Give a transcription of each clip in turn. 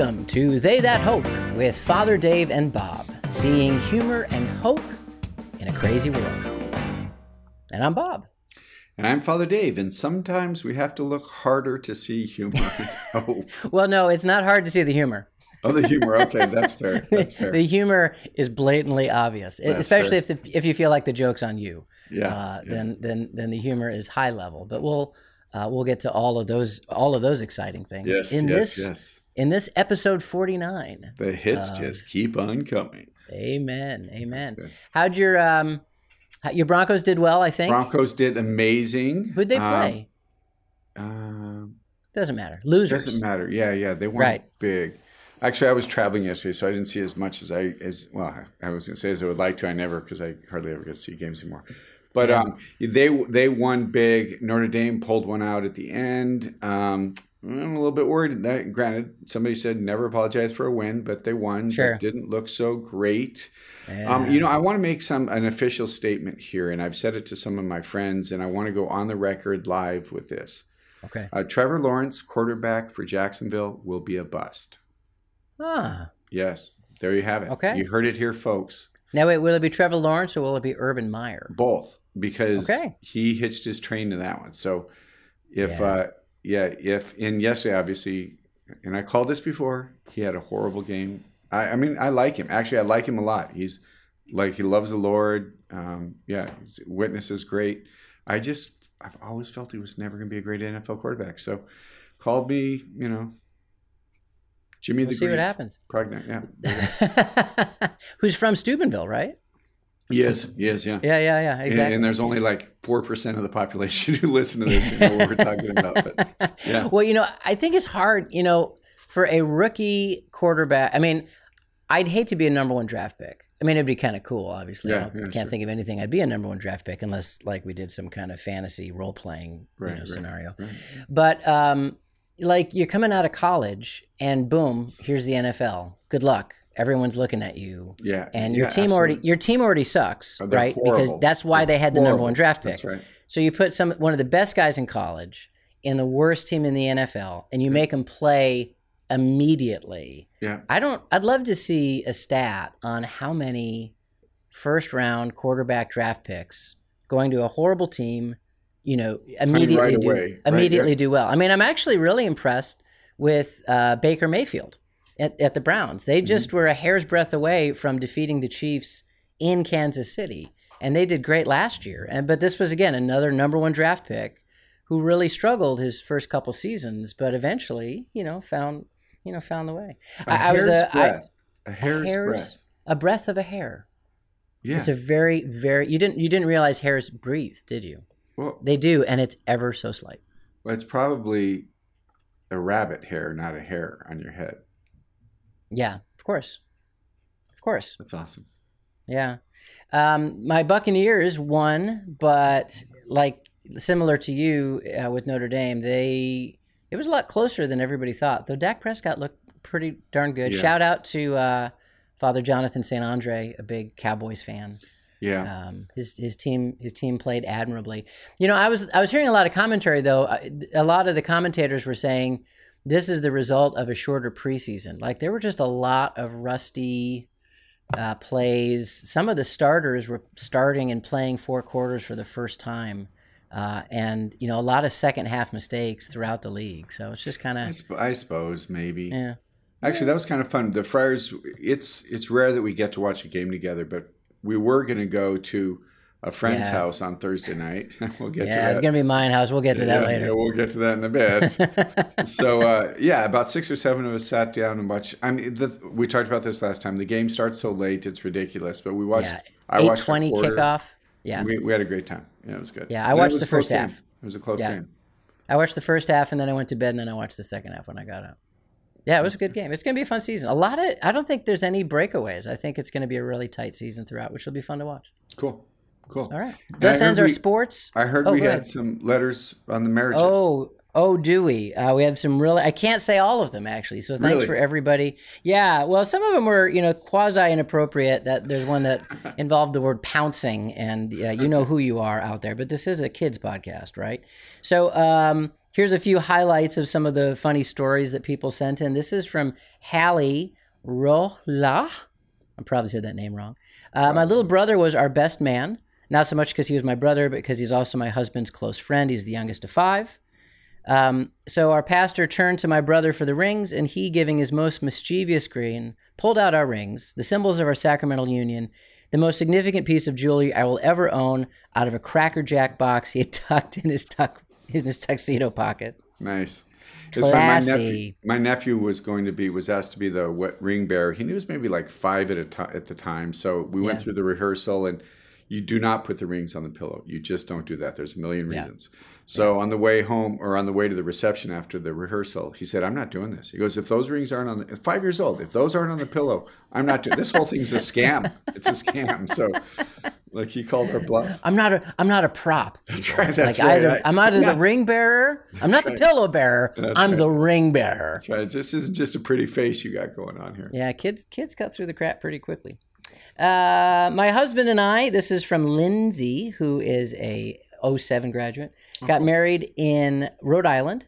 Welcome to They That Hope with Father Dave and Bob, seeing humor and hope in a crazy world. And I'm Bob. And I'm Father Dave, and sometimes we have to look harder to see humor and hope. Well, no, it's not hard to see the humor. Oh, the humor. Okay, that's fair. That's fair. the humor is blatantly obvious, That's especially fair. if the, if you feel like the joke's on you. yeah, uh, yeah. then then then the humor is high level. But we'll uh, we'll get to all of those all of those exciting things yes, in yes, this yes. In this episode forty nine. The hits um, just keep on coming. Amen, amen. How'd your um your Broncos did well? I think. Broncos did amazing. Who'd they Um, play? Um, Doesn't matter. Losers. doesn't matter. Yeah, yeah, they won Right. big. Actually, I was traveling yesterday, so I didn't see as much as I as well. I was going to say as I would like to. I never because I hardly ever get to see games anymore. But Yeah. um, they they won big. Notre Dame pulled one out at the end. Um, I'm a little bit worried. That, granted, somebody said never apologize for a win, but they won. Sure. That didn't look so great. Yeah. Um, you know, I want to make some an official statement here, and I've said it to some of my friends, and I want to go on the record live with this. okay. Uh, Trevor Lawrence, quarterback for Jacksonville, will be a bust. Ah. Yes, there you have it. Okay. you heard it here, folks. Now wait, will it be Trevor Lawrence or will it be Urban Meyer? Both, because Okay. he hitched his train to that one. So, if Yeah. uh, yeah, if and yesterday, obviously, and I called this before, he had a horrible game. I, I mean, I like him. Actually, I like him a lot. He's like he loves the Lord. Um, yeah, witness is great. I just I've always felt he was never going to be a great NFL quarterback. So, called me, you know, Jimmy We'll the see what happens. Pregnant, yeah. Who's from Steubenville, right? Yes, yes, yeah. Yeah, yeah, yeah. And- Exactly. And, there's only like four percent of the population who listen to this who know what we're talking about. But yeah. Well, you know, I think it's hard, you know, for a rookie quarterback. I mean, I'd hate to be a number one draft pick. I mean, it'd be kind of cool, obviously. I Yeah, don't- yeah, can't sure. think of anything I'd be a number one draft pick unless, like, we did some kind of fantasy role playing you Right, know, right, scenario. right. But um, like, you're coming out of college, and boom, here's the NFL. Good luck. Everyone's looking at you, yeah, and your yeah, team already your team already sucks, Oh, they're right? horrible. Because that's why They're they had the number one draft pick. That's right. So you put some one of the best guys in college in the worst team in the NFL, and you make them play immediately. Yeah, I don't. I'd love to see a stat on how many first round quarterback draft picks going to a horrible team, you know, immediately right do away, right, immediately yeah. do well. I mean, I'm actually really impressed with uh, Baker Mayfield at, at the Browns. They just Mm-hmm. were a hair's breadth away from defeating the Chiefs in Kansas City, and they did great last year. And but this was again another number one draft pick who really struggled his first couple seasons, but eventually, you know, found you know found the way. a I, I was hair's a, I- breadth. a hair's, hair's breadth. a breath of a hair. Yeah. It's a very very you didn't you didn't realize hairs breathe, did you? well, They do, and it's ever so slight. Well, it's probably a rabbit hair, not a hair on your head. Yeah, of course, of course. That's awesome. Yeah. Um, my Buccaneers won, but like similar to you uh, with Notre Dame, they it was a lot closer than everybody thought. Though Dak Prescott looked pretty darn good. Yeah. Shout out to uh, Father Jonathan St. Andre, a big Cowboys fan. Yeah, Um, his his team his team played admirably. You know, I was I was hearing a lot of commentary though. A lot of the commentators were saying this is the result of a shorter preseason. Like there were just a lot of rusty uh, plays. Some of the starters were starting and playing four quarters for the first time, uh, and you know a lot of second half mistakes throughout the league. So it's just kind I, of sp- I suppose maybe. yeah. Actually, that was kind of fun. The Friars. It's it's rare that we get to watch a game together, but we were going to go to a friend's Yeah. house on Thursday night. we'll get to Yeah, that. it's gonna be mine house. We'll get to that later. yeah, we'll get to that in a bit. so uh, yeah, about six or seven of us sat down and watched. I mean, the, we talked about this last time. The game starts so late; it's ridiculous. But we watched. Yeah, I watched twenty kickoff. Yeah, We, we had a great time. Yeah, it was good. Yeah, I And watched the first half. game. It was a close Yeah. game. I watched the first half and then I went to bed and then I watched the second half when I got up. Yeah, it was a good game. It's going to be a fun season. A lot of I don't think there's any breakaways. I think it's going to be a really tight season throughout, which will be fun to watch. Cool, cool. All right. Heard ends our we- sports. I heard Oh, we had ahead. some letters on the marriage. Oh, oh, do we? Uh, we have some really. I can't say all of them actually. So thanks Really? for everybody. Yeah. Well, some of them were you know quasi inappropriate. That there's one that involved the word pouncing, and uh, you know who you are out there. But this is a kids podcast, right? So um, here's a few highlights of some of the funny stories that people sent in. This is from Hallie Rohla. I probably said that name wrong. Uh, my little brother was our best man. Not so much because he was my brother, but because he's also my husband's close friend. He's the youngest of five. Um, so our pastor turned to my brother for the rings, and he, giving his most mischievous grin, pulled out our rings, the symbols of our sacramental union, the most significant piece of jewelry I will ever own, out of a Cracker Jack box he had tucked in his tuck in his tuxedo pocket. Nice. Classy. My nephew, my nephew was going to be was asked to be the wet ring bearer. He was maybe like five at a ti at the time. So we went Yeah. through the rehearsal, and you do not put the rings on the pillow. You just don't do that. There's a million Yeah. reasons. So on the way home or on the way to the reception after the rehearsal, he said, "I'm not doing this." He goes, "If those rings aren't on the five years old, if those aren't on the pillow, I'm not doing this. Whole thing's a scam. It's a scam." So, like he called her bluff. I'm not a I'm not a prop. That's right. That's like right. either, I'm either Yeah. the ring bearer. I'm not right. the pillow bearer. That's I'm right. the ring bearer. That's right. This isn't just a pretty face you got going on here. Yeah, kids kids cut through the crap pretty quickly. Uh, my husband and I, this is from Lindsay, who is a 07 graduate, got married in Rhode Island.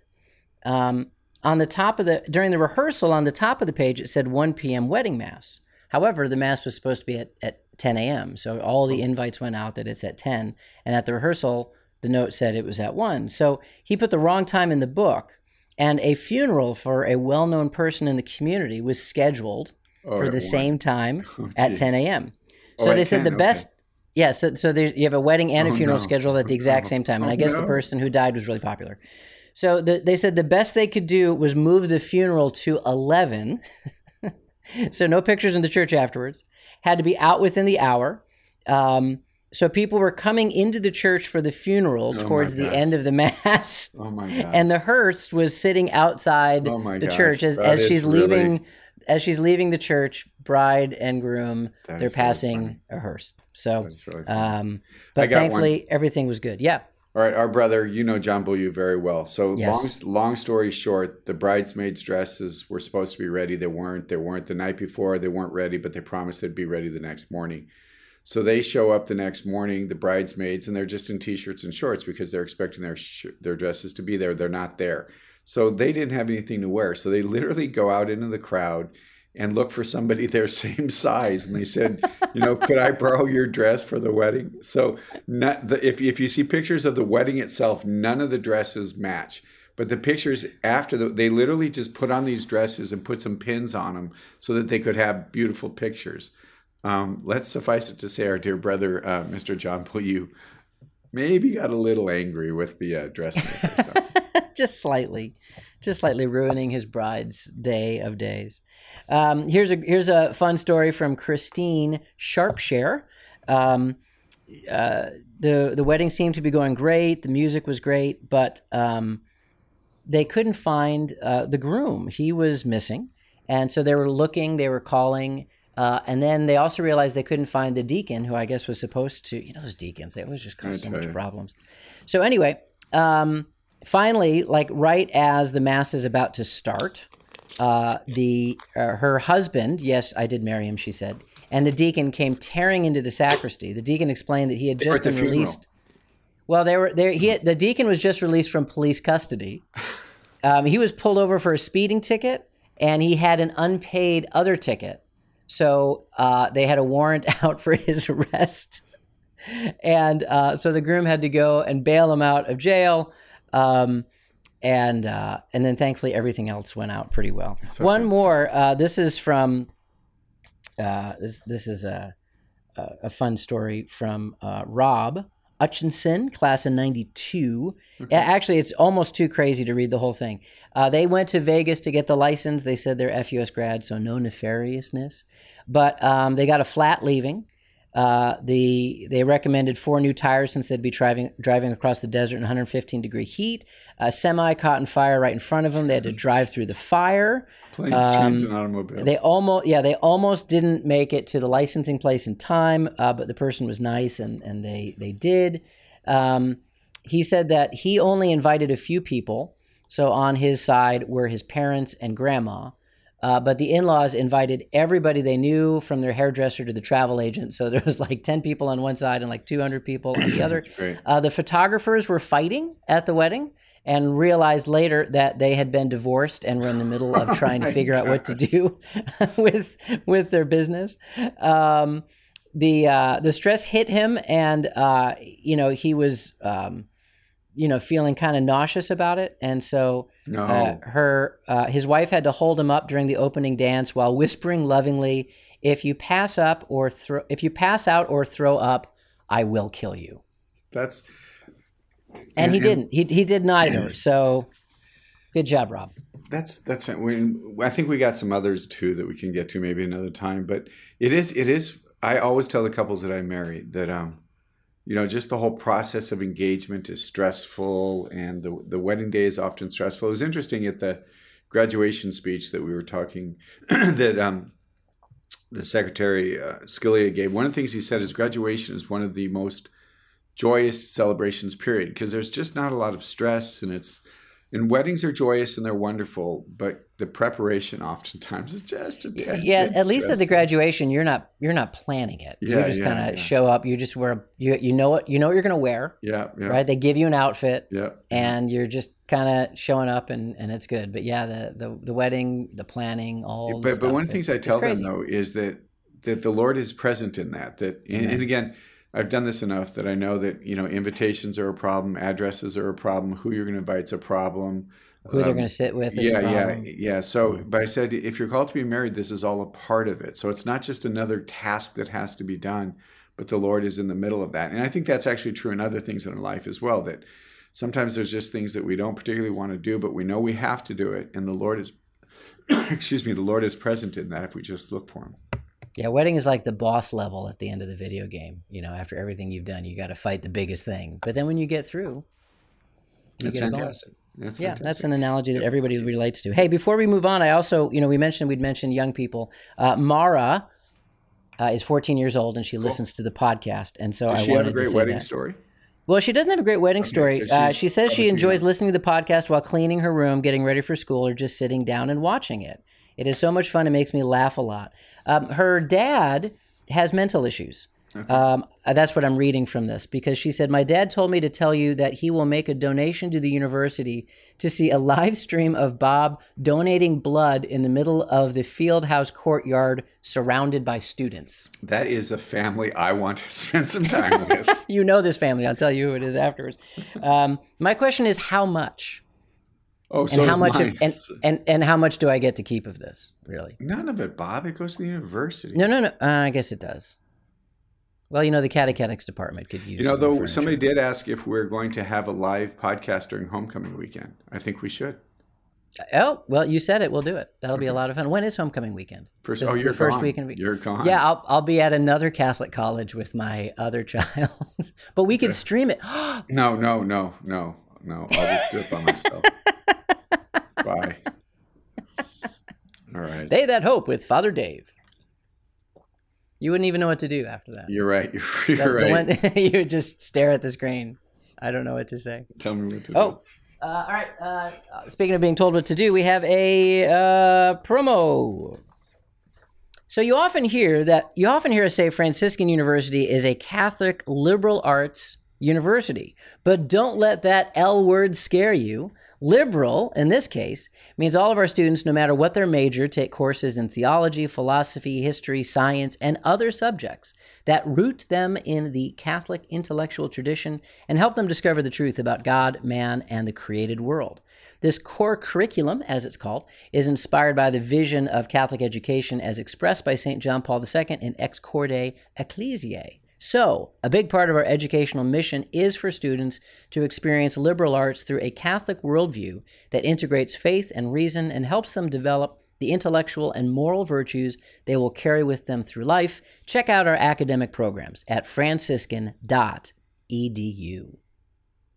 Um, on the top of the during the rehearsal, on the top of the page, it said 1 p.m. wedding mass. However, the mass was supposed to be at, at 10 a.m. So all the invites went out that it's at 10, and at the rehearsal, the note said it was at 1. So he put the wrong time in the book, and a funeral for a well-known person in the community was scheduled Oh, for the one. same time Oh, at 10 a.m. Oh, So at they said 10, the okay. best. Yeah, so, so you have a wedding and a Oh, funeral no. scheduled at the exact Oh, same time. And oh, I guess the person who died was really popular. So the, they said the best they could do was move the funeral to 11. so no pictures in the church afterwards. Had to be out within the hour. Um, so people were coming into the church for the funeral Oh, towards the end of the mass. Oh my god. And the hearse was sitting outside Oh the gosh, church as, that as she's really- leaving as she's leaving the church, bride and groom, That they're is really passing a hearse. So really um, but thankfully everything was good. Yeah. All right, our brother, you know John Beaulieu very well. So Yes. long, long story short, the bridesmaids' dresses were supposed to be ready. They weren't. They weren't the night before. They weren't ready, but they promised they'd be ready the next morning. So they show up the next morning, the bridesmaids, and they're just in t-shirts and shorts because they're expecting their sh- their dresses to be there. They're not there, so they didn't have anything to wear. So they literally go out into the crowd and look for somebody their same size, and they said, you know, could I borrow your dress for the wedding? So the, if if you see pictures of the wedding itself, none of the dresses match. But the pictures after the, they literally just put on these dresses and put some pins on them so that they could have beautiful pictures. Um, let's suffice it to say, our dear brother, uh, Mr. John Beaulieu, maybe got a little angry with the uh, dressmaker. So. just slightly, just slightly ruining his bride's day of days. Um, here's a here's a fun story from Christine Sharpshare. Um, uh, the the wedding seemed to be going great. The music was great, but um, they couldn't find uh, the groom. He was missing, and so they were looking. They were calling. Uh, and then they also realized they couldn't find the deacon, who I guess was supposed to. You know, those deacons, they always just cause so much problems. So, anyway, um, finally, like right as the mass is about to start, uh, the uh, her husband, yes, I did marry him, she said, and the deacon came tearing into the sacristy. The deacon explained that he had just been released. Well, they were there. He had, the deacon was just released from police custody. Um, he was pulled over for a speeding ticket, and he had an unpaid other ticket. So uh, they had a warrant out for his arrest, and uh, so the groom had to go and bail him out of jail. Um, and uh, and then thankfully everything else went out pretty well. so One more. Uh, this is from. Uh, this this is a a, fun story from uh, Rob Hutchinson, class of '92. Actually, it's almost too crazy to read the whole thing. Uh, they went to Vegas to get the license. They said they're FUS grads, so no nefariousness. But um, they got a flat leaving. Uh, the they recommended four new tires since they'd be driving driving across the desert in 115 degree heat. A semi caught in fire right in front of them. They had to drive through the fire. Planes, Um, trains, and automobiles. They almost, yeah, they almost didn't make it to the licensing place in time, uh, but the person was nice and and they they did. Um, he said that he only invited a few people. So on his side were his parents and grandma, uh, but the in-laws invited everybody they knew, from their hairdresser to the travel agent. So there was like ten people on one side and like two hundred people on the other. Uh, the photographers were fighting at the wedding, and realized later that they had been divorced and were in the middle of trying to my figure out what to do with with their business. Um, the uh, the stress hit him, and uh, you know he was um, you know feeling kind of nauseous about it, and so No. uh, her uh, his wife had to hold him up during the opening dance while whispering lovingly, "If you pass up or throw, if you pass out or throw up, I will kill you." That's And he And- didn't. He he did neither. So, good job, Rob. That's that's fine. We, I think we got some others too that we can get to maybe another time. But it is it is. I always tell the couples that I marry that um, you know, just the whole process of engagement is stressful, and the the wedding day is often stressful. It was interesting at the graduation speech that we were talking that um, the secretary uh, Scalia gave. One of the things he said is graduation is one of the most joyous celebrations period because there's just not a lot of stress and it's and weddings are joyous and they're wonderful but the preparation oftentimes is just a tad Yeah, at least at the graduation, you're not you're not planning it. Yeah, you just yeah, kind of yeah. show up. You just wear you you know what you know what you're gonna wear, yeah yeah right? They give you an outfit, yeah and you're just kind of showing up, and and it's good. But yeah, the the, the wedding, the planning, all. but but one of the things I tell them though is that that the Lord is present in that. That and, and again, I've done this enough that I know that you know invitations are a problem, addresses are a problem, who you're going to invite's a problem. who they're um, going to sit with. Is yeah, a yeah, yeah. So, but I said if you're called to be married, this is all a part of it. So it's not just another task that has to be done, but the Lord is in the middle of that. And I think that's actually true in other things in our life as well. That sometimes there's just things that we don't particularly want to do, but we know we have to do it, and the Lord is, excuse me, the Lord is present in that if we just look for Him. Yeah, wedding is like the boss level at the end of the video game. You know, after everything you've done, you got to fight the biggest thing. But then when you get through, you That's get fantastic. That's Yeah, fantastic. that's an analogy that everybody relates to. Hey, before we move on, I also, you know, we mentioned we'd mentioned young people. Uh, Mara uh, is 14 years old and she listens to the podcast, and so Does I she have wanted a great to say wedding that. story? Well, she doesn't have a great wedding story. Uh, she says she enjoys listening to the podcast while cleaning her room, getting ready for school, or just sitting down and watching it. It is so much fun. It makes me laugh a lot. Um, her dad has mental issues. Um, uh, that's what I'm reading from this because she said, My dad told me to tell you that he will make a donation to the university to see a live stream of Bob donating blood in the middle of the field house courtyard surrounded by students. That is a family I want to spend some time with. You know this family. I'll tell you who it is afterwards. Um, my question is how much? Oh, so and how much of, and, and and how much do I get to keep of this? Really? None of it, Bob. It goes to the university. No, no, no. Uh, I guess it does. Well, you know, the catechetics department could use. You know, though, furniture. somebody did ask if we're going to have a live podcast during homecoming weekend. I think we should. Oh, well, you said it. We'll do it. That'll be a lot of fun. When is homecoming weekend? First, The- oh, the you're first gone. weekend. You're gone. Yeah, I'll I'll be at another Catholic college with my other child, but we could stream it. No, no, no, no, no. I'll just do it by myself. Bye. All right. they that hope with Father Dave. You wouldn't even know what to do after that. You're right. You're, you're right. one- you would just stare at the screen. I don't know what to say. Tell me what to do. Oh, uh, all right. Uh, speaking of being told what to do, we have a uh, promo. So you often hear that you often hear us say Franciscan University is a Catholic liberal arts university, but don't let that L word scare you. Liberal, in this case, means all of our students, no matter what their major, take courses in theology, philosophy, history, science, and other subjects that root them in the Catholic intellectual tradition and help them discover the truth about God, man, and the created world. This core curriculum, as it's called, is inspired by the vision of Catholic education as expressed by St. John Paul II in Ex Corde Ecclesiae. So, a big part of our educational mission is for students to experience liberal arts through a Catholic worldview that integrates faith and reason and helps them develop the intellectual and moral virtues they will carry with them through life. Check out our academic programs at franciscan.edu.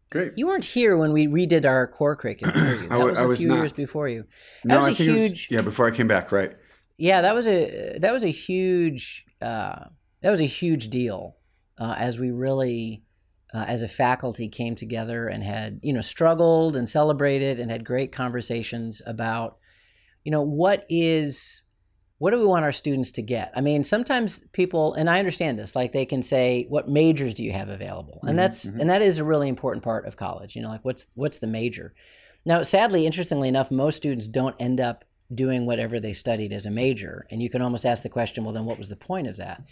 Great. You weren't here when we redid our core curriculum, were you? I That wa- was I a was few not. years before you. That no, was I a think it was- huge. yeah, before I came back, right? Yeah, that was a that was a huge uh, that was a huge deal uh, as we really uh, as a faculty came together and had you know struggled and celebrated and had great conversations about you know what is what do we want our students to get? I mean, sometimes people, and I understand this, like they can say, what majors do you have available? And Mhm, that's, mhm. and that is a really important part of college. You know, like what's, what's the major? Now, sadly, interestingly enough, most students don't end up doing whatever they studied as a major. And you can almost ask the question, well, then what was the point of that?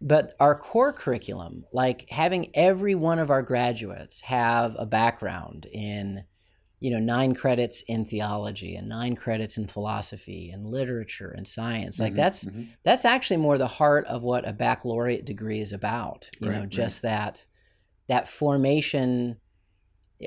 But our core curriculum, like having every one of our graduates have a background in, you know, nine credits in theology and nine credits in philosophy and literature and science, like Mhm, that's mhm. that's actually more the heart of what a baccalaureate degree is about. You Right, know, right. just that that formation.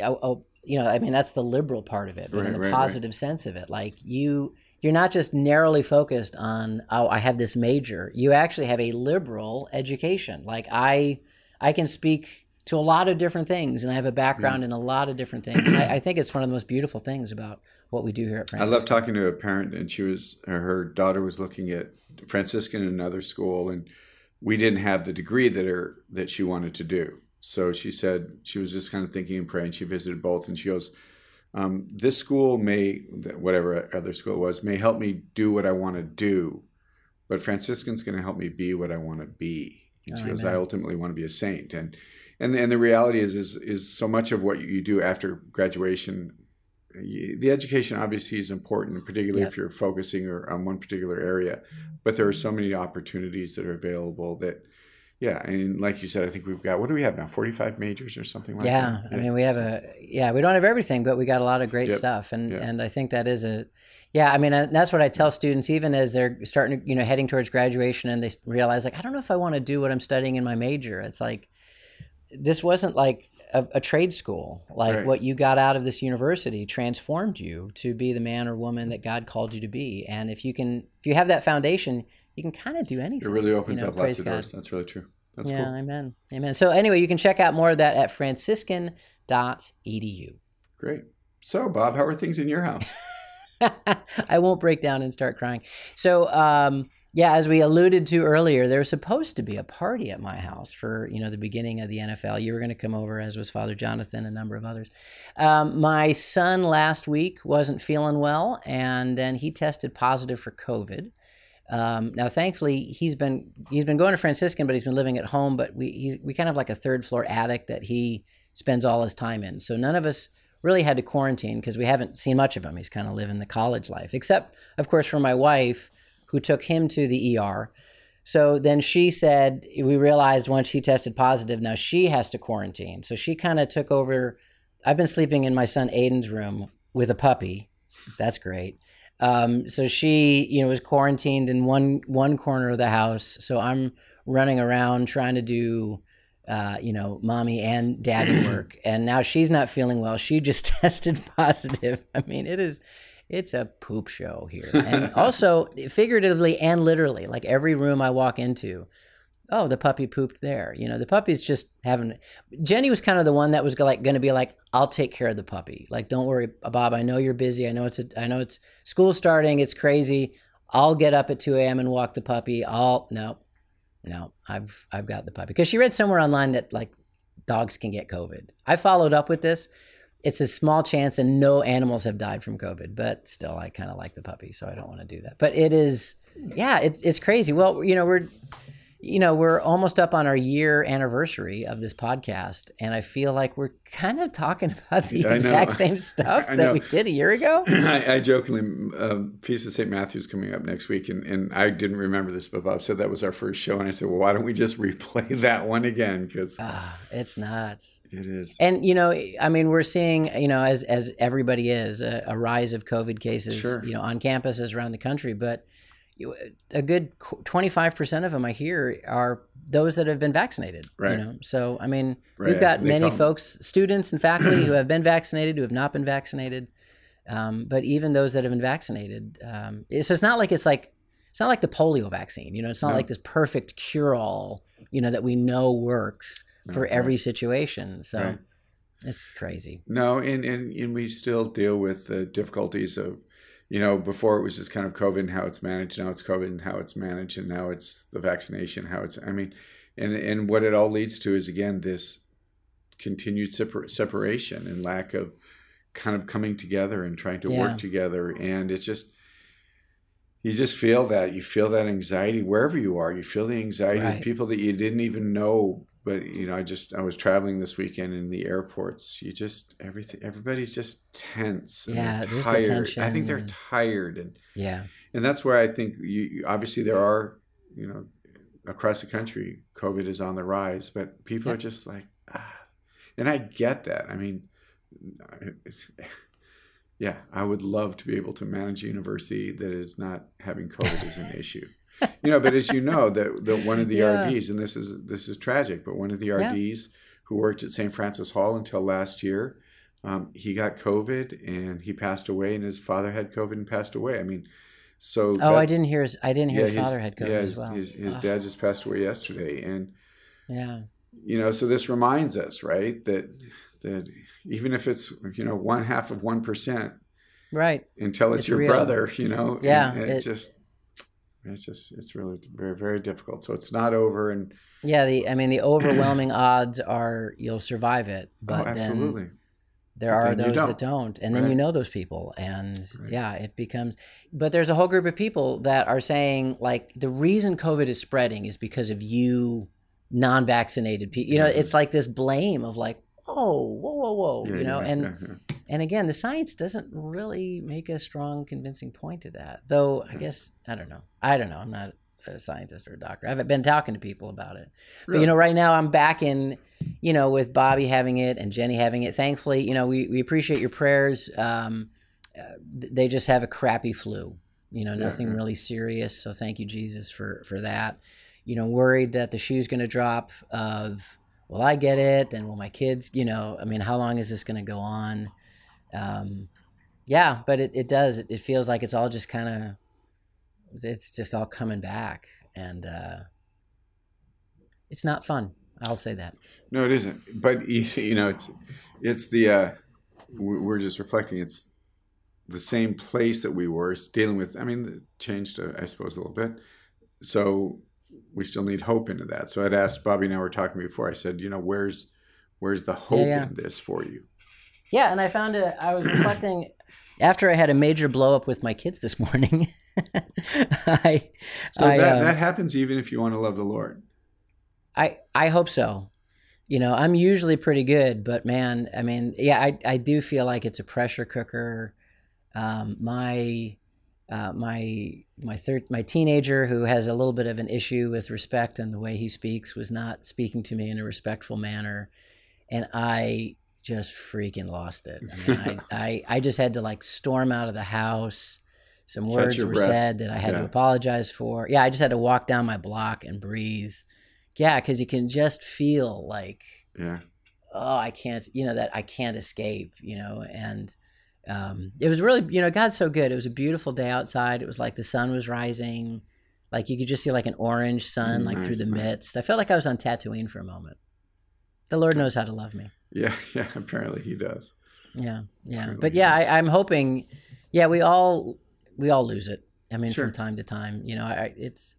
Oh, oh, you know, I mean, that's the liberal part of it, but in Right, the right, right. positive sense of it. Like you, you're not just narrowly focused on oh, I have this major. You actually have a liberal education. Like I, I can speak to a lot of different things, and I have a background in a lot of different things. I, I think it's one of the most beautiful things about what we do here at Franciscan. I love talking to a parent, and she was her daughter was looking at Franciscan in another school, and we didn't have the degree that her that she wanted to do. So she said she was just kind of thinking and praying. She visited both, and she goes, um, "This school may, whatever other school it was, may help me do what I want to do, but Franciscan's going to help me be what I want to be." And she Oh, goes. "I ultimately want to be a saint," and and and the reality is is is so much of what you do after graduation you- the education obviously is important, particularly Yep. if you're focusing or on one particular area. But there are so many opportunities that are available that, yeah, and like you said, I think we've got what do we have now? Forty five majors or something like yeah, that. Yeah, I mean, we have a yeah, we don't have everything, but we got a lot of great Yep. stuff, and Yep. and I think that is a yeah. I mean, that's what I tell students, even as they're starting to you know heading towards graduation, and they realize like I don't know if I want to do what I'm studying in my major. It's like this wasn't like a, a trade school. Like Right. what you got out of this university transformed you to be the man or woman that God called you to be, and if you can, if you have that foundation, you can kind of do anything. it really opens you know, up lots of God. doors. That's really true. That's yeah, cool. amen, amen. So anyway, you can check out more of that at franciscan.edu. Great. So, Bob, how are things in your house? I won't break down and start crying. So, um, yeah, as we alluded to earlier, there was supposed to be a party at my house for you know the beginning of the NFL. You were going to come over, as was Father Jonathan, and a number of others. Um, my son last week wasn't feeling well, and then he tested positive for COVID. Um, now, thankfully, he's been he's been going to Franciscan, but he's been living at home. But we we kind of like a third floor attic that he spends all his time in. So none of us really had to quarantine because we haven't seen much of him. He's kind of living the college life, except of course for my wife, who took him to the ER. So then she said, we realized once he tested positive, now she has to quarantine. So she kind of took over. I've been sleeping in my son Aiden's room with a puppy. That's great. Um, so she, you know, was quarantined in one one corner of the house. So I'm running around trying to do, uh, you know, mommy and daddy work. And now she's not feeling well. She just tested positive. I mean, it is, it's a poop show here, and also figuratively and literally. Like every room I walk into, oh, the puppy pooped there. You know, the puppy's just having. Jenny was kind of the one that was like going to be like, I'll take care of the puppy. Like, don't worry, Bob. I know you're busy. I know it's a, I know it's school starting. It's crazy. I'll get up at 2 a.m. and walk the puppy. I'll no, no. I've I've got the puppy because she read somewhere online that like dogs can get COVID. I followed up with this. It's a small chance, and no animals have died from COVID. But still, I kind of like the puppy, so I don't want to do that. But it is, yeah, it, it's crazy. Well, you know, we're you know, we're almost up on our year anniversary of this podcast, and I feel like we're kind of talking about the I know. exact same stuff I that know. we did a year ago. I, I jokingly, um, Feast of St. Matthew's coming up next week, and, and I didn't remember this, but Bob said that was our first show, and I said, well, why don't we just replay that one again? Because Ah, it's nuts. it is. And you know, I mean, we're seeing, you know, as as everybody is, a, a rise of COVID cases, Sure. you know, on campuses around the country. But a good twenty five percent of them I hear are those that have been vaccinated. Right. You know, so I mean, Right, we've got many come- folks, students and faculty who have been vaccinated, who have not been vaccinated. Um, but even those that have been vaccinated, um, it's, it's not like it's like it's not like the polio vaccine. You know, it's not No. like this perfect cure all. You know that we know works for No, every situation. So. Right. It's crazy. No, and, and, and we still deal with the difficulties of, you know, before it was just kind of COVID and how it's managed. Now it's COVID and how it's managed, and now it's the vaccination, how it's. I mean, and and what it all leads to is again this continued separ- separation and lack of kind of coming together and trying to Yeah. work together, and it's just. you just feel that you feel that anxiety wherever you are. You feel the anxiety Right. of people that you didn't even know. But you know, I just I was traveling this weekend in the airports. You just everything everybody's just tense. and Yeah, there's the tired. I think they're tired, and Yeah. and that's where I think you you- obviously there are you know across the country COVID is on the rise, but people Yeah. are just like, ah. and I get that. I mean, it's, yeah, I would love to be able to manage a university that is not having COVID as an issue. You know, but as you know, that that one of the Yeah. RDs, and this is this is tragic, but one of the Yeah. RDs who worked at St. Francis Hall until last year, um, he got COVID and he passed away, and his father had COVID and passed away. I mean, so Oh, that- I didn't hear his. I didn't hear his his- father had COVID yeah, as his, well. his, his dad just passed away yesterday, and Yeah. you know, so this reminds us, right, that that even if it's you know one half of one percent, Right. until it's, It's your real. brother, you know, Yeah, it- it just it's just it's really very very difficult. So it's not over, and Yeah. The. I mean, the overwhelming odds are you'll survive it, oh, but oh, then absolutely, there But are then those don't. that don't and then you know those people and Right. yeah it becomes but there's a whole group of people that are saying like the reason covid is spreading is because of you non-vaccinated people you know it's like this blame of like whoa whoa whoa whoa Yeah, you know yeah, and yeah, and again the science doesn't really make a strong convincing point to that though i guess i don't know i don't know i'm not a scientist or a doctor i've been talking to people about it but Really? you know, right now I'm back in, you know, with Bobby having it and Jenny having it. Thankfully, you know, we, we appreciate your prayers. Um, uh, they just have a crappy flu, you know, nothing really serious. So thank you, Jesus, for, for that. You know, worried that the shoe's going to drop of, will I get it? Then will my kids, you know, I mean, how long is this going to go on? Um, yeah, but it, it does. It, it feels like it's all just kind of, it's just all coming back. And, uh, it's not fun. I'll say that. No, it isn't. But you know, it's it's the uh, we- we're just reflecting. It's the same place that we were it's dealing with. I mean, it changed, uh, I suppose, a little bit. So we still need hope into that. So I'd asked Bobby and I were talking before. I said, you know, where's where's the hope yeah. in this for you? Yeah, and I found it. I was reflecting after I had a major blow up with my kids this morning. I, So I, that um, that happens even if you want to love the Lord. I, I hope so. You know, I'm usually pretty good, but man, I mean, yeah, I, I do feel like it's a pressure cooker. Um, my, uh, my, my third, my teenager who has a little bit of an issue with respect and the way he speaks was not speaking to me in a respectful manner, and I just freaking lost it. I mean, I, I, I just had to like storm out of the house. Some words were breath. said that I had to apologize for. Yeah, I just had to walk down my block and breathe. Yeah, because you can just feel like, Yeah. oh, I can't, you know, that I can't escape, you know, and um, it was really, you know, God's so good. It was a beautiful day outside. It was like the sun was rising, like you could just see like an orange sun, Mm, like through the nice. midst. I felt like I was on Tatooine for a moment. The Lord knows how to love me. Yeah. Yeah. Apparently he does. Yeah, yeah, Truly but yeah. I, I'm hoping. Yeah, we all we all lose it. I mean, Sure. from time to time, you know, I, it's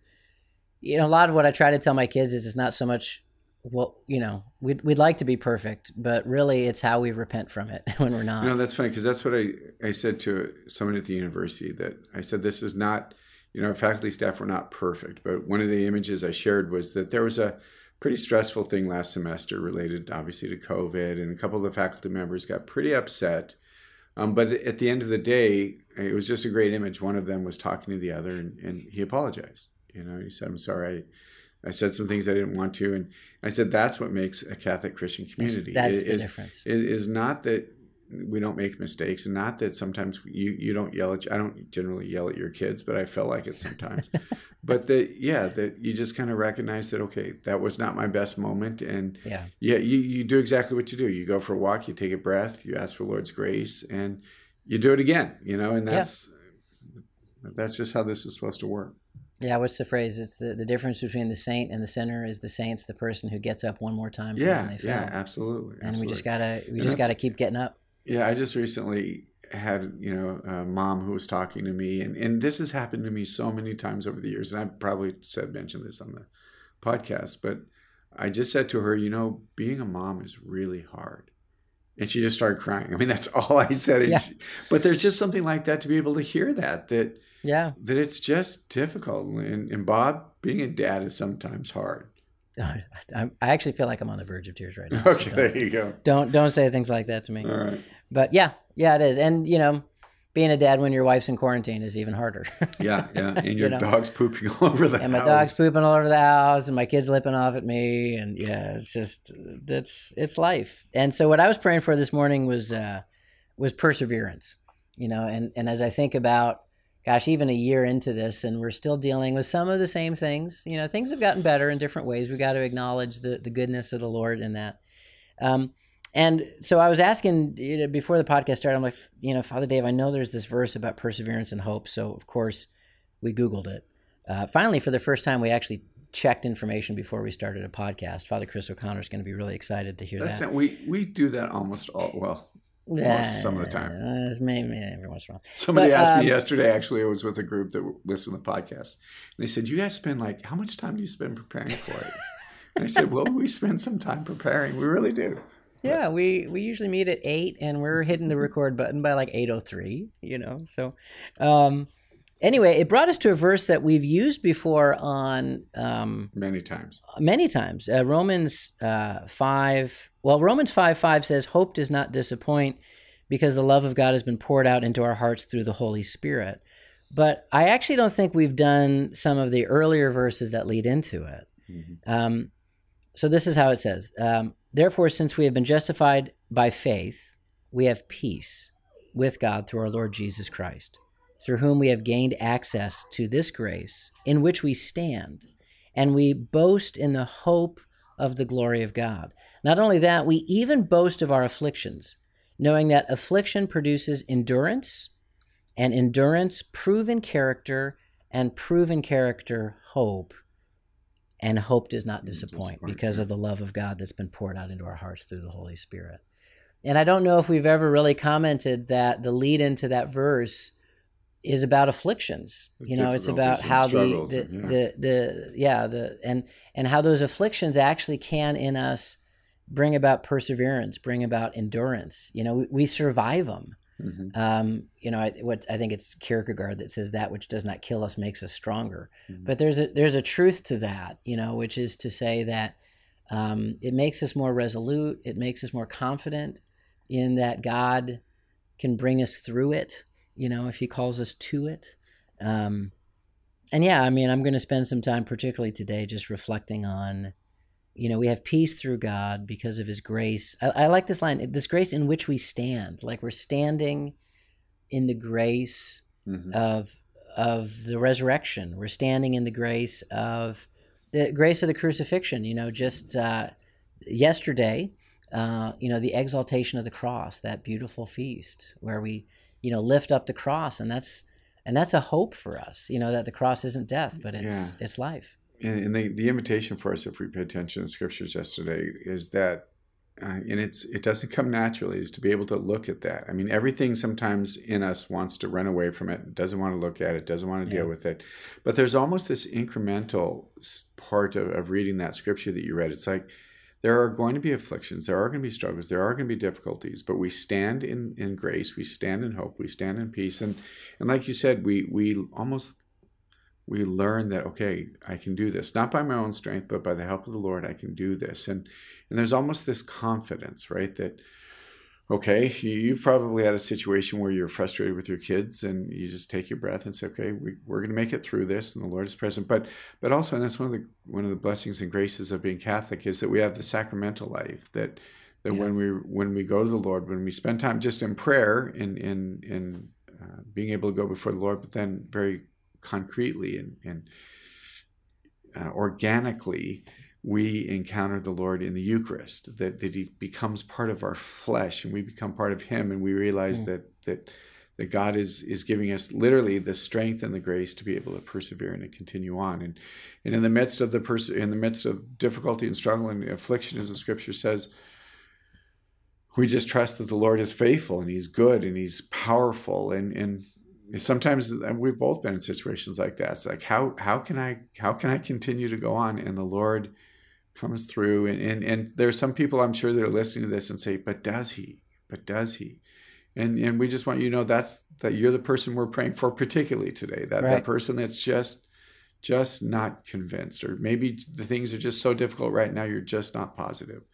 you know a lot of what I try to tell my kids is it's not so much what you know we'd we'd like to be perfect, but really it's how we repent from it when we're not. No, that's funny because that's what I, I said to someone at the university that I said, this is not, you know, faculty staff were not perfect. But one of the images I shared was that there was a pretty stressful thing last semester related obviously to COVID, and a couple of the faculty members got pretty upset. Um, but at the end of the day, it was just a great image. One of them was talking to the other, and, and he apologized. You know, he said, "I'm sorry. I, I said some things I didn't want to," and I said, "That's what makes a Catholic Christian community. that's It the is- difference. is, is not that we don't make mistakes and not that sometimes you, you don't yell at I don't generally yell at your kids, but I feel like it sometimes. but that yeah, that you just kind of recognize that okay, that was not my best moment and yeah, yeah, you, you do exactly what you do. You go for a walk, you take a breath, you ask for Lord's grace and you do it again, you know, and Yeah. that's that's just how this is supposed to work. Yeah. What's the phrase? It's the the difference between the saint and the sinner is the saint's the person who gets up one more time. Yeah, they yeah, absolutely. And we just gotta we And just gotta keep getting up. Yeah, I just recently had, you know, a mom who was talking to me, and, and this has happened to me so many times over the years, and I probably said mentioned this on the podcast, but I just said to her, you know, being a mom is really hard. and she just started crying. I mean, that's all I said. Yeah. She, but there's just something like that to be able to hear that that Yeah. that it's just difficult. And, and Bob, being a dad is sometimes hard. I, I actually feel like I'm on the verge of tears right now. Okay, don't- there you go. don't don't say things like that to me. All right. But yeah, yeah, it is. And you know, being a dad when your wife's in quarantine is even harder. Yeah, yeah. And You your know? dog's pooping all over the and my dog's pooping all over the house, and my kids lipping off at me, and yeah, it's just that's it's life. And so what I was praying for this morning was uh, was perseverance, you know. And and as I think about, gosh, even a year into this, and we're still dealing with some of the same things. You know, things have gotten better in different ways. We got to acknowledge the the goodness of the Lord in that. Um, and so I was asking you know, before the podcast started, I'm like, you know, Father Dave, I know there's this verse about perseverance and hope. So of course, we Googled it. Uh, finally, for the first time, we actually checked information before we started a podcast. Father Chris O'Connor is going to be really excited to hear That's that. not, we we do that almost all well. Most- some of the time. Uh, it's maybe, maybe every once in a while. Somebody But, asked um, me yesterday. Actually, I was with a group that listened to the podcast, and they said, "You guys spend like how much time do you spend preparing for it?" and I said, "Well, we spend some time preparing. We really do." Yeah, we we usually meet at eight, and we're hitting the record button by like eight oh three. You know, so um, anyway, it brought us to a verse that we've used before on um, Many times. many times. Uh, Romans uh, five. Well, Romans five five says, "Hope does not disappoint, because the love of God has been poured out into our hearts through the Holy Spirit." But I actually don't think we've done some of the earlier verses that lead into it. Mhm. Um, so this is how it says um, Therefore, since we have been justified by faith, we have peace with God through our Lord Jesus Christ, through whom we have gained access to this grace in which we stand, and we boast in the hope of the glory of God. Not only that, we even boast of our afflictions, knowing that affliction produces endurance, and endurance, proven character, and proven character, hope and hope does not disappoint because of the love of God that's been poured out into our hearts through the Holy Spirit. And I don't know if we've ever really commented that the lead into that verse is about afflictions. You know, it's about how the the, yeah. the the yeah the and and how those afflictions actually can in us bring about perseverance, bring about endurance. You know, we, we survive them. Mhm. Um, you know, I, what I think it's Kierkegaard that says that which does not kill us makes us stronger. Mhm. But there's a there's a truth to that, you know, which is to say that um, it makes us more resolute. It makes us more confident in that God can bring us through it. You know, if He calls us to it. Um, and yeah, I mean, I'm going to spend some time, particularly today, just reflecting on. You know, we have peace through God because of His grace. I, I like this line: "This grace in which we stand." Like we're standing in the grace Mhm. of of the resurrection. We're standing in the grace of the grace of the crucifixion. You know, just uh, yesterday, uh, you know, the exaltation of the cross, that beautiful feast where we, you know, lift up the cross, and that's and that's a hope for us. You know, that the cross isn't death, but it's it's life. And, and the, the invitation for us, if we pay attention to scriptures yesterday, is that, uh, and it's it doesn't come naturally, is to be able to look at that. I mean, everything sometimes in us wants to run away from it, doesn't want to look at it, doesn't want to deal with it. But there's almost this incremental part of, of reading that scripture that you read. It's like there are going to be afflictions, there are going to be struggles, there are going to be difficulties, but we stand in, in grace, we stand in hope, we stand in peace, and and like you said, we we almost we learn that okay i can do this not by my own strength but by the help of the lord i can do this. And and there's almost this confidence right that okay you- you've probably had a situation where you're frustrated with your kids and you just take your breath and say okay we, we're going to make it through this and the lord is present but but also and that's one of the one of the blessings and graces of being catholic is that we have the sacramental life that that Yeah. when we when we go to the lord when we spend time just in prayer in in in uh, being able to go before the lord but then very concretely and, and uh, organically we encounter the Lord in the Eucharist, that, that He becomes part of our flesh and we become part of Him, and we realize Mm. that that that God is is giving us literally the strength and the grace to be able to persevere and to continue on. And and in the midst of the pers- in the midst of difficulty and struggle and affliction, as the Scripture says, we just trust that the Lord is faithful and He's good and He's powerful and and sometimes we've both been in situations like that. It's like how how can I how can I continue to go on? And the Lord comes through. And, and, and there's some people I'm sure that are listening to this and say, but does he? But does he? And, and we just want you to know that's that you're the person we're praying for particularly today. That Right. that person that's just just not convinced, or maybe the things are just so difficult right now, you're just not positive.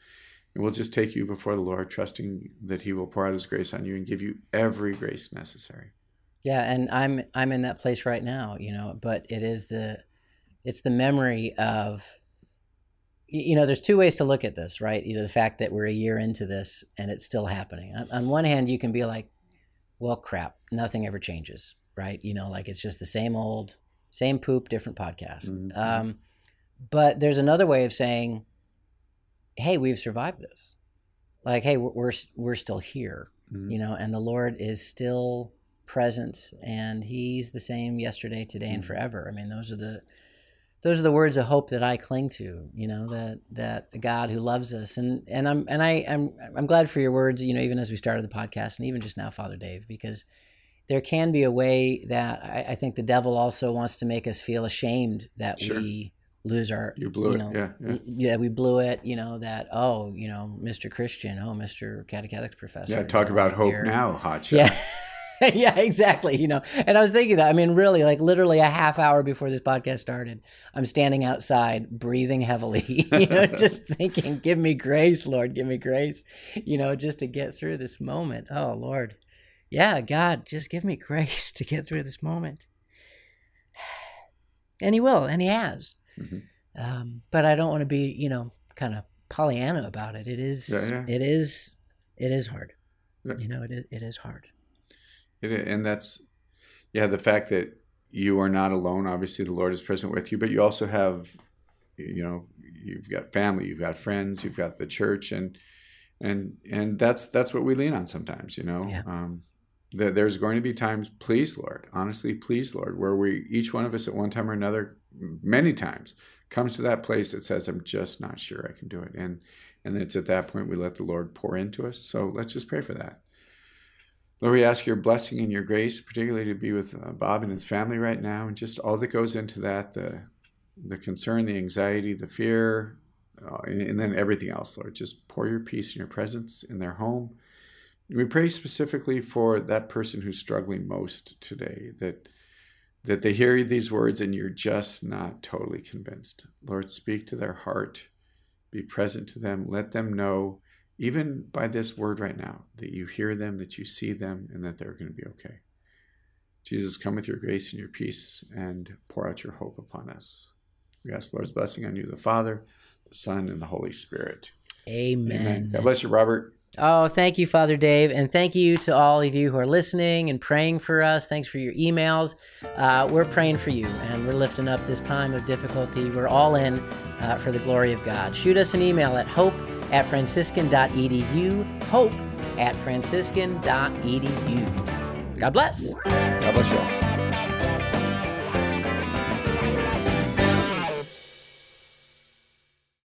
And we'll just take you before the Lord, trusting that He will pour out His grace on you and give you every grace necessary. Yeah, and I'm I'm in that place right now, you know, but it is the it's the memory of you know, there's two ways to look at this, right? You know, the fact that we're a year into this and it's still happening. On, on one hand, you can be like, well, crap, nothing ever changes, right? You know, like it's just the same old, same poop, different podcast. Mhm. Um, but there's another way of saying, hey, we've survived this. Like, hey, we're we're, we're still here Mhm. you know and the lord is still present and he's the same yesterday today and Mhm. forever i mean those are the those are the words of hope that i cling to you know that that a god who loves us and and i'm and i i'm i'm glad for your words you know even as we started the podcast and even just now father dave because there can be a way that i, I think the devil also wants to make us feel ashamed that Sure. we lose our You blew it. know, yeah, yeah. y- yeah, we blew it. You know that. Oh, you know, Mr. Christian. Oh, Mr. Catechetics professor. Yeah, talk about hope here. now, hot shot. Yeah. yeah, exactly. You know, and I was thinking that. I mean, really, like literally a half hour before this podcast started, I'm standing outside, breathing heavily. You know, just thinking, "Give me grace, Lord, give me grace." You know, just to get through this moment. Oh, Lord, yeah, God, just give me grace to get through this moment. And He will, and He has. Mhm. Um, but I don't want to be, you know, kind of Pollyanna about it. It is, Yeah, yeah. it is, it is hard. Yeah. You know, it is, it is hard. It, and that's, yeah, the fact that you are not alone. Obviously, the Lord is present with you, but you also have, you know, you've got family, you've got friends, you've got the church, and and and that's that's what we lean on sometimes. You know, Yeah. um, there, there's going to be times, please, Lord, honestly, please, Lord, where we each one of us at one time or another, many times, comes to that place that says, I'm just not sure I can do it, and and it's at that point we let the Lord pour into us. So let's just pray for that. Lord, we ask your blessing and your grace, particularly to be with uh, Bob and his family right now, and just all that goes into that the, the concern, the anxiety, the fear, uh, and, and then everything else, Lord. Just pour your peace and your presence in their home. We pray specifically for that person who's struggling most today, that that they hear these words and you're just not totally convinced. Lord, speak to their heart, be present to them, let them know even by this word right now, that you hear them, that you see them, and that they're going to be okay. Jesus, come with your grace and your peace and pour out your hope upon us. We ask the Lord's blessing on you, the Father, the Son, and the Holy Spirit. Amen. God bless you, Robert. Oh, thank you, Father Dave. And thank you to all of you who are listening and praying for us. Thanks for your emails. Uh, we're praying for you and we're lifting up this time of difficulty. We're all in uh, for the glory of God. Shoot us an email at hope at franciscan.edu. Hope at franciscan.edu. God bless. God bless you all.